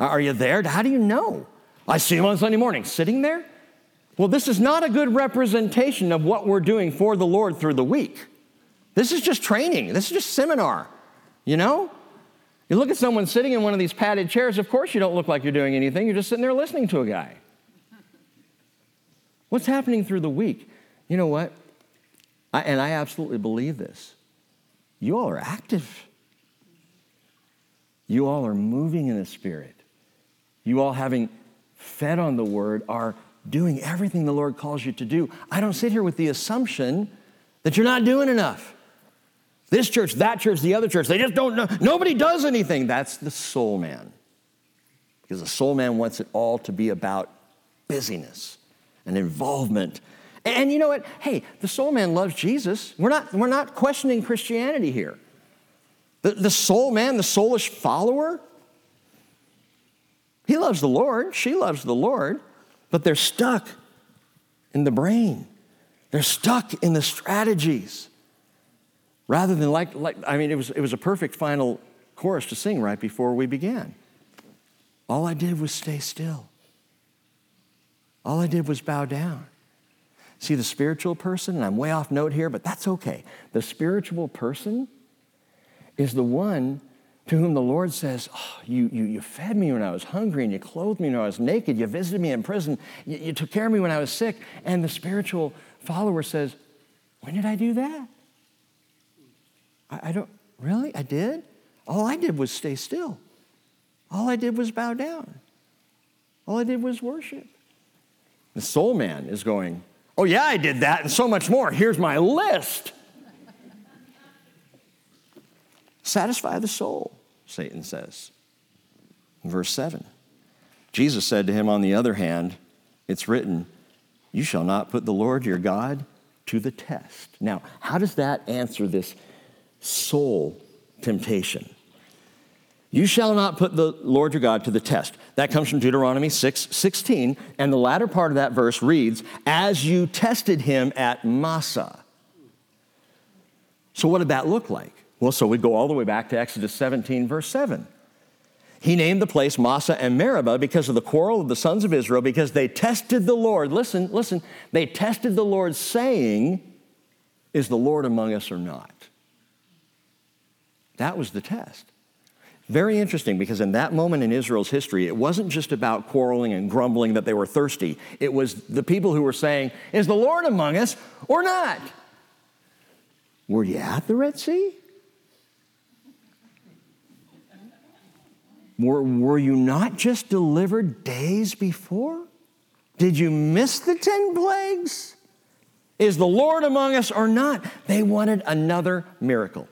Are you there? How do you know? I see him on Sunday morning sitting there. Well, this is not a good representation of what we're doing for the Lord through the week. This is just training, this is just seminar, you know? You look at someone sitting in one of these padded chairs, of course you don't look like you're doing anything, you're just sitting there listening to a guy. What's happening through the week? You know what? I, and I absolutely believe this. You all are active. You all are moving in the Spirit. You all, having fed on the Word, are doing everything the Lord calls you to do. I don't sit here with the assumption that you're not doing enough. This church, that church, the other church, they just don't know. Nobody does anything. That's the soul man. Because the soul man wants it all to be about busyness and involvement. And you know what? Hey, the soul man loves Jesus. We're not, we're not questioning Christianity here. The, the soul man, the soulish follower, he loves the Lord. She loves the Lord but they're stuck in the brain. They're stuck in the strategies. Rather than like, like I mean, it was, it was a perfect final chorus to sing right before we began. All I did was stay still. All I did was bow down. See, the spiritual person, and I'm way off note here, but that's okay. The spiritual person is the one to whom the Lord says, oh, you, you, you fed me when I was hungry and you clothed me when I was naked. You visited me in prison. You, you took care of me when I was sick. And the spiritual follower says, When did I do that? I, I don't, really? I did? All I did was stay still. All I did was bow down. All I did was worship. The soul man is going, Oh, yeah, I did that and so much more. Here's my list. Satisfy the soul, Satan says. Verse 7. Jesus said to him, on the other hand, it's written, You shall not put the Lord your God to the test. Now, how does that answer this soul temptation? You shall not put the Lord your God to the test. That comes from Deuteronomy 6 16. And the latter part of that verse reads, As you tested him at Massah. So, what did that look like? Well, so we go all the way back to Exodus 17, verse 7. He named the place Massah and Meribah because of the quarrel of the sons of Israel, because they tested the Lord. Listen, listen, they tested the Lord, saying, Is the Lord among us or not? That was the test. Very interesting because in that moment in Israel's history, it wasn't just about quarreling and grumbling that they were thirsty. It was the people who were saying, Is the Lord among us or not? Were you at the Red Sea? Were, were you not just delivered days before? Did you miss the 10 plagues? Is the Lord among us or not? They wanted another miracle.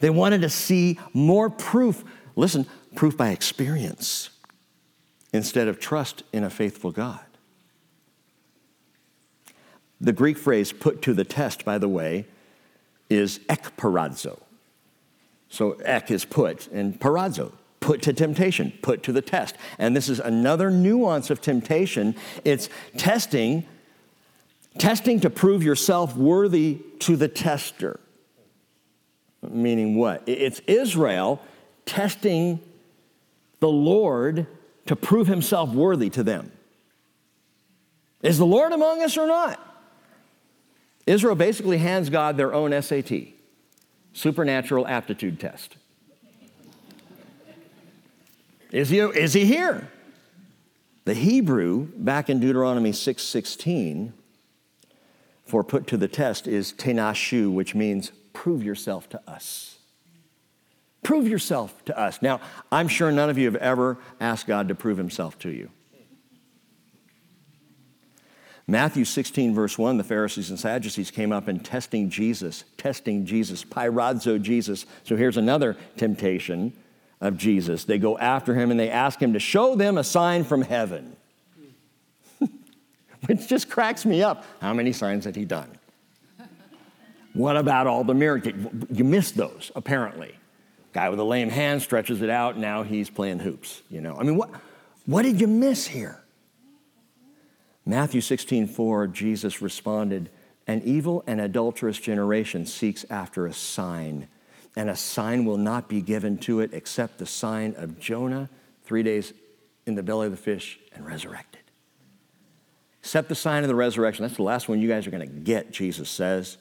They wanted to see more proof. Listen, proof by experience instead of trust in a faithful God. The Greek phrase put to the test, by the way, is ekpeirazo. So ek is put, and peirazo, put to temptation, put to the test. And this is another nuance of temptation it's testing Testing to prove yourself worthy to the tester. Meaning what? It's Israel testing the Lord to prove himself worthy to them. Is the Lord among us or not? Israel basically hands God their own SAT, supernatural aptitude test. Is he, is he here? The Hebrew, back in Deuteronomy 6:16, for put to the test is tenashu, which means prove yourself to us. Prove yourself to us. Now, I'm sure none of you have ever asked God to prove himself to you. Matthew 16, verse 1, the Pharisees and Sadducees came up and testing Jesus, testing Jesus, peirazo Jesus. So here's another temptation of Jesus. They go after him and they ask him to show them a sign from heaven, [laughs] which just cracks me up. How many signs had he done? What about all the miracles? You missed those, apparently. Guy with a lame hand stretches it out, now he's playing hoops, you know. I mean, what, what did you miss here? Matthew 16, 4, Jesus responded, An evil and adulterous generation seeks after a sign, and a sign will not be given to it except the sign of Jonah, three days in the belly of the fish and resurrected. Except the sign of the resurrection. That's the last one you guys are going to get, Jesus says.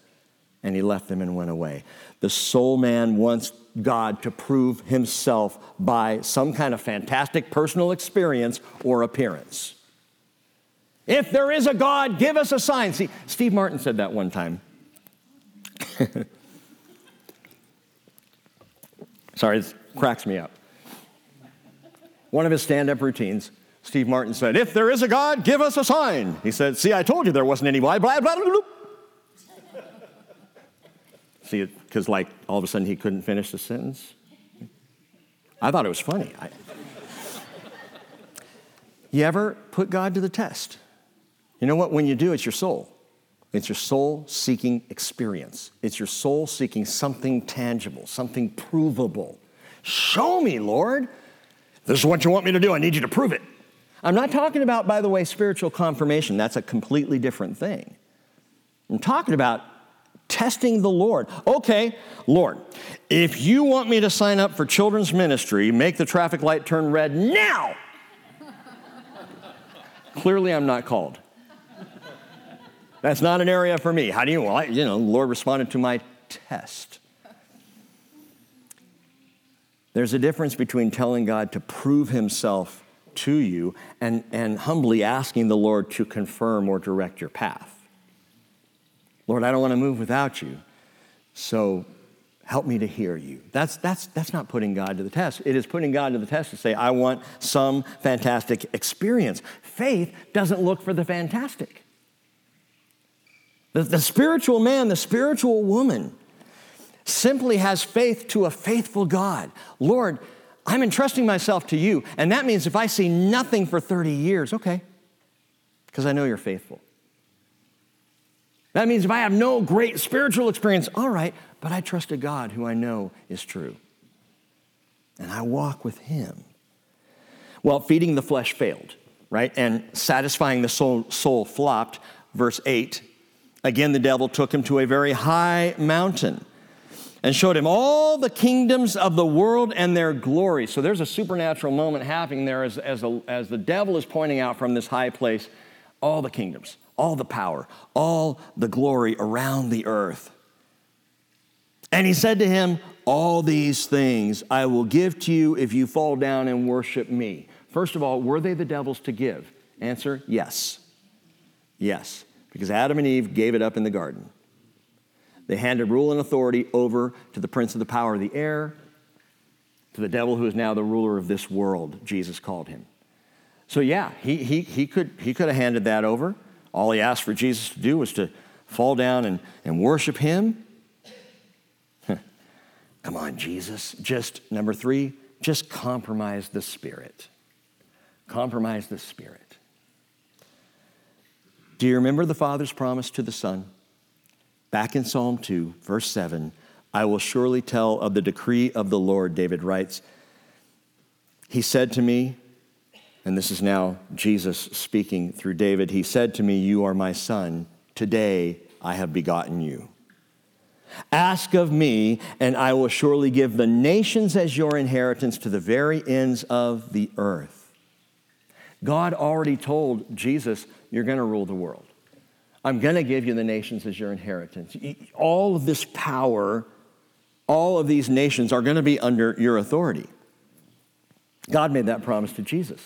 And he left them and went away. The soul man wants God to prove himself by some kind of fantastic personal experience or appearance. If there is a God, give us a sign. See, Steve Martin said that one time. [laughs] Sorry, this cracks me up. One of his stand up routines, Steve Martin said, If there is a God, give us a sign. He said, See, I told you there wasn't any blah, blah, blah, blah. See, because like all of a sudden he couldn't finish the sentence. I thought it was funny. I... you ever put God to the test? You know what? When you do, it's your soul. It's your soul seeking experience. It's your soul seeking something tangible, something provable. Show me, Lord. This is what you want me to do. I need you to prove it. I'm not talking about, by the way, spiritual confirmation. That's a completely different thing. I'm talking about testing the Lord. Okay, Lord, if you want me to sign up for children's ministry, make the traffic light turn red now. [laughs] Clearly, I'm not called. That's not an area for me. How do you, well, I, you know, the Lord responded to my test. There's a difference between telling God to prove himself to you and, and humbly asking the Lord to confirm or direct your path. Lord, I don't want to move without you, so help me to hear you. That's, that's, that's not putting God to the test. It is putting God to the test to say, I want some fantastic experience. Faith doesn't look for the fantastic. The, the spiritual man, the spiritual woman, simply has faith to a faithful God. Lord, I'm entrusting myself to you. And that means if I see nothing for 30 years, okay, because I know you're faithful. That means if I have no great spiritual experience, all right, but I trust a God who I know is true. And I walk with him. Well, feeding the flesh failed, right? And satisfying the soul, soul flopped. Verse 8 Again, the devil took him to a very high mountain and showed him all the kingdoms of the world and their glory. So there's a supernatural moment happening there as, as, a, as the devil is pointing out from this high place all the kingdoms, all the power, all the glory around the earth. And he said to him, All these things I will give to you if you fall down and worship me. First of all, were they the devil's to give? Answer yes. Yes because Adam and Eve gave it up in the garden. They handed rule and authority over to the prince of the power of the air, to the devil who is now the ruler of this world, Jesus called him. So, yeah, he, he, he, could, he could have handed that over. All he asked for Jesus to do was to fall down and, and worship him. Come on, Jesus. Just, number three, just compromise the spirit. Compromise the spirit. Do you remember the Father's promise to the Son? Back in Psalm 2, verse 7, I will surely tell of the decree of the Lord, David writes. He said to me, and this is now Jesus speaking through David, He said to me, You are my son. Today I have begotten you. Ask of me, and I will surely give the nations as your inheritance to the very ends of the earth. God already told Jesus, You're going to rule the world. I'm going to give you the nations as your inheritance. All of this power, all of these nations are going to be under your authority. God made that promise to Jesus.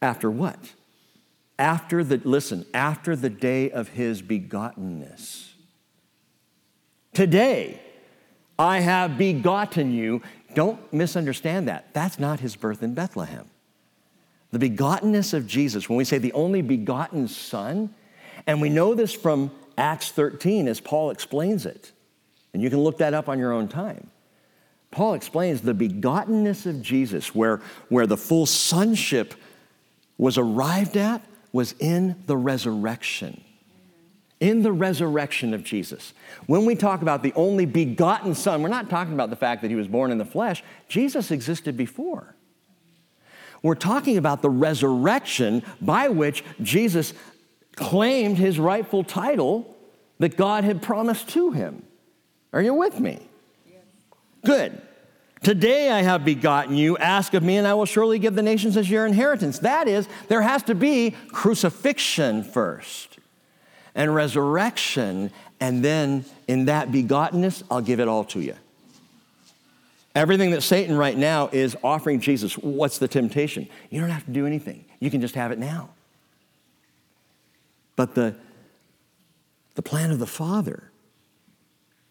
After what? After the, listen, after the day of his begottenness. Today, I have begotten you. Don't misunderstand that. That's not his birth in Bethlehem. The begottenness of Jesus, when we say the only begotten Son, and we know this from Acts 13 as Paul explains it. And you can look that up on your own time. Paul explains the begottenness of Jesus, where, where the full sonship was arrived at, was in the resurrection. In the resurrection of Jesus. When we talk about the only begotten Son, we're not talking about the fact that he was born in the flesh. Jesus existed before. We're talking about the resurrection by which Jesus claimed his rightful title that God had promised to him. Are you with me? Good. Today I have begotten you. Ask of me, and I will surely give the nations as your inheritance. That is, there has to be crucifixion first, and resurrection, and then in that begottenness, I'll give it all to you. Everything that Satan right now is offering Jesus, what's the temptation? You don't have to do anything, you can just have it now. But the, the plan of the Father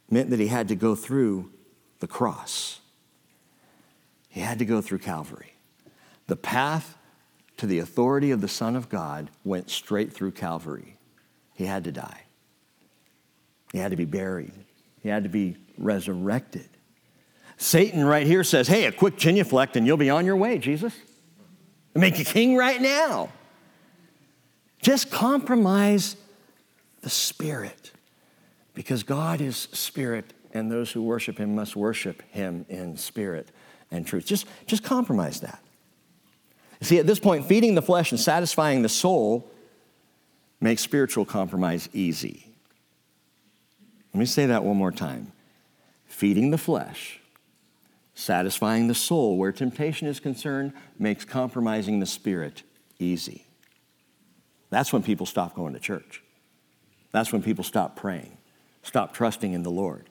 meant that he had to go through the cross. He had to go through Calvary. The path to the authority of the Son of God went straight through Calvary. He had to die. He had to be buried. He had to be resurrected. Satan right here says, Hey, a quick genuflect and you'll be on your way, Jesus. Make you king right now. Just compromise the Spirit because God is Spirit and those who worship Him must worship Him in spirit and truth. Just, just compromise that. See, at this point, feeding the flesh and satisfying the soul makes spiritual compromise easy. Let me say that one more time. Feeding the flesh, satisfying the soul where temptation is concerned, makes compromising the spirit easy. That's when people stop going to church. That's when people stop praying, stop trusting in the Lord.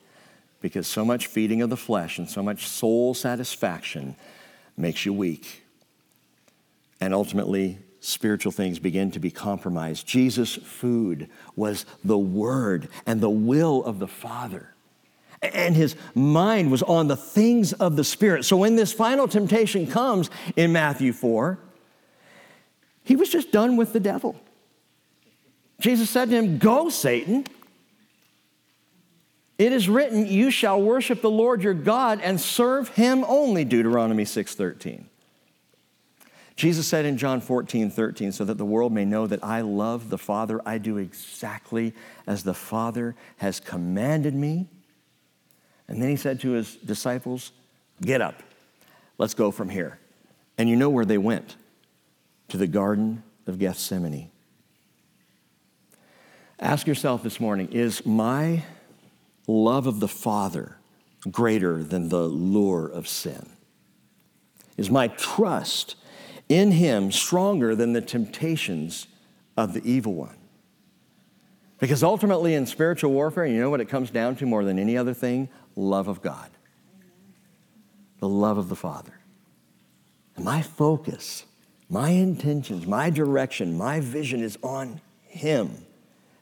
Because so much feeding of the flesh and so much soul satisfaction makes you weak. And ultimately, spiritual things begin to be compromised. Jesus' food was the word and the will of the Father. And his mind was on the things of the Spirit. So when this final temptation comes in Matthew 4, he was just done with the devil. Jesus said to him, Go, Satan. It is written, You shall worship the Lord your God and serve him only, Deuteronomy 6:13. Jesus said in John 14, 13, so that the world may know that I love the Father, I do exactly as the Father has commanded me. And then he said to his disciples, Get up, let's go from here. And you know where they went to the Garden of Gethsemane. Ask yourself this morning is my love of the Father greater than the lure of sin? Is my trust in Him stronger than the temptations of the evil one? Because ultimately, in spiritual warfare, you know what it comes down to more than any other thing? Love of God, the love of the Father. And my focus, my intentions, my direction, my vision is on Him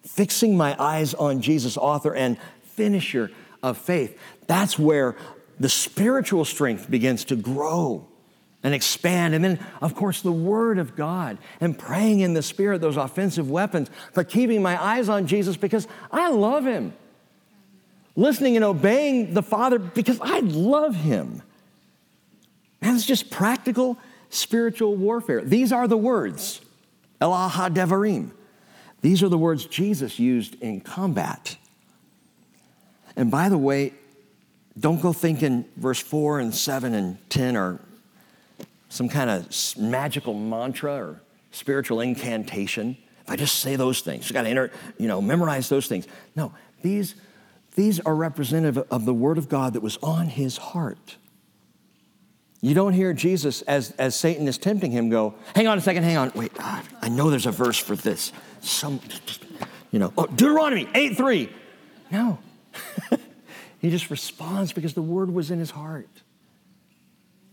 fixing my eyes on Jesus, author and finisher of faith. That's where the spiritual strength begins to grow and expand. And then, of course, the Word of God and praying in the Spirit, those offensive weapons, but keeping my eyes on Jesus because I love Him. Listening and obeying the Father because I love Him. And it's just practical spiritual warfare. These are the words, Elah HaDevarim. These are the words Jesus used in combat. And by the way, don't go thinking verse 4 and 7 and 10 are some kind of magical mantra or spiritual incantation. if I just say those things, you got to enter, you know, memorize those things. No, these, these are representative of the Word of God that was on his heart. You don't hear Jesus, as, as Satan is tempting him, go, hang on a second, hang on. Wait, I know there's a verse for this. Some, you know, oh, Deuteronomy 8 3. No. [laughs] he just responds because the word was in his heart.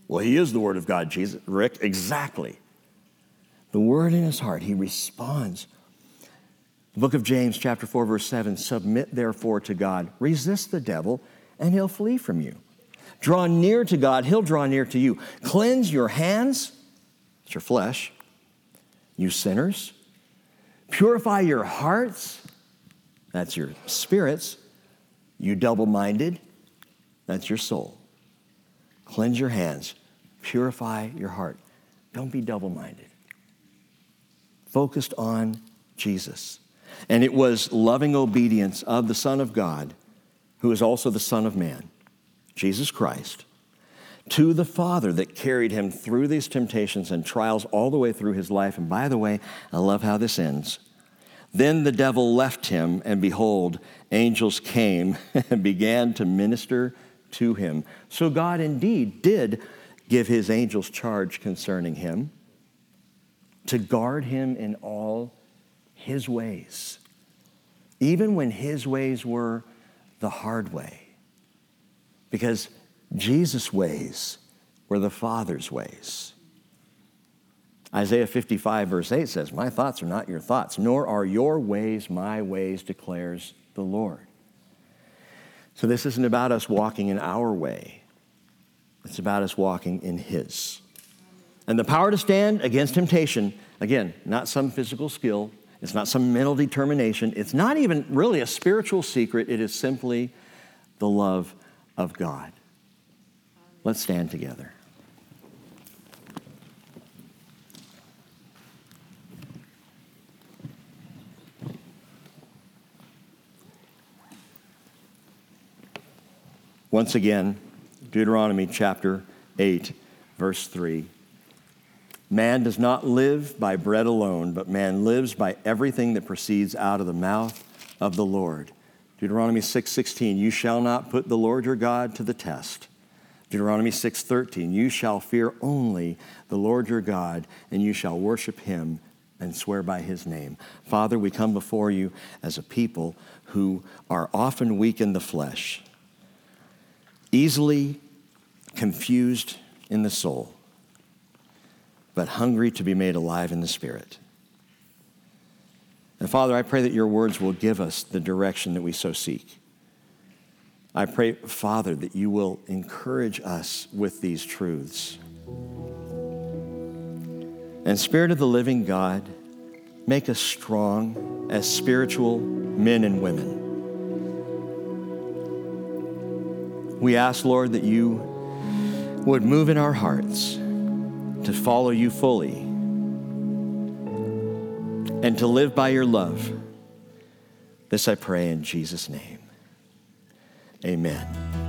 Well, he is the word of God, Jesus. Rick, exactly. The word in his heart, he responds. The book of James, chapter 4, verse 7 Submit therefore to God, resist the devil, and he'll flee from you. Draw near to God, he'll draw near to you. Cleanse your hands, it's your flesh, you sinners. Purify your hearts, that's your spirits. You double minded, that's your soul. Cleanse your hands, purify your heart. Don't be double minded. Focused on Jesus. And it was loving obedience of the Son of God, who is also the Son of Man, Jesus Christ, to the Father that carried him through these temptations and trials all the way through his life. And by the way, I love how this ends. Then the devil left him, and behold, angels came [laughs] and began to minister to him. So God indeed did give his angels charge concerning him to guard him in all his ways, even when his ways were the hard way. Because Jesus' ways were the Father's ways. Isaiah 55, verse 8 says, My thoughts are not your thoughts, nor are your ways my ways, declares the Lord. So this isn't about us walking in our way, it's about us walking in His. And the power to stand against temptation, again, not some physical skill, it's not some mental determination, it's not even really a spiritual secret, it is simply the love of God. Let's stand together. Once again, Deuteronomy chapter 8, verse 3. Man does not live by bread alone, but man lives by everything that proceeds out of the mouth of the Lord. Deuteronomy 6:16, you shall not put the Lord your God to the test. Deuteronomy 6:13, you shall fear only the Lord your God, and you shall worship him and swear by his name. Father, we come before you as a people who are often weak in the flesh easily confused in the soul, but hungry to be made alive in the spirit. And Father, I pray that your words will give us the direction that we so seek. I pray, Father, that you will encourage us with these truths. And Spirit of the living God, make us strong as spiritual men and women We ask, Lord, that you would move in our hearts to follow you fully and to live by your love. This I pray in Jesus' name. Amen.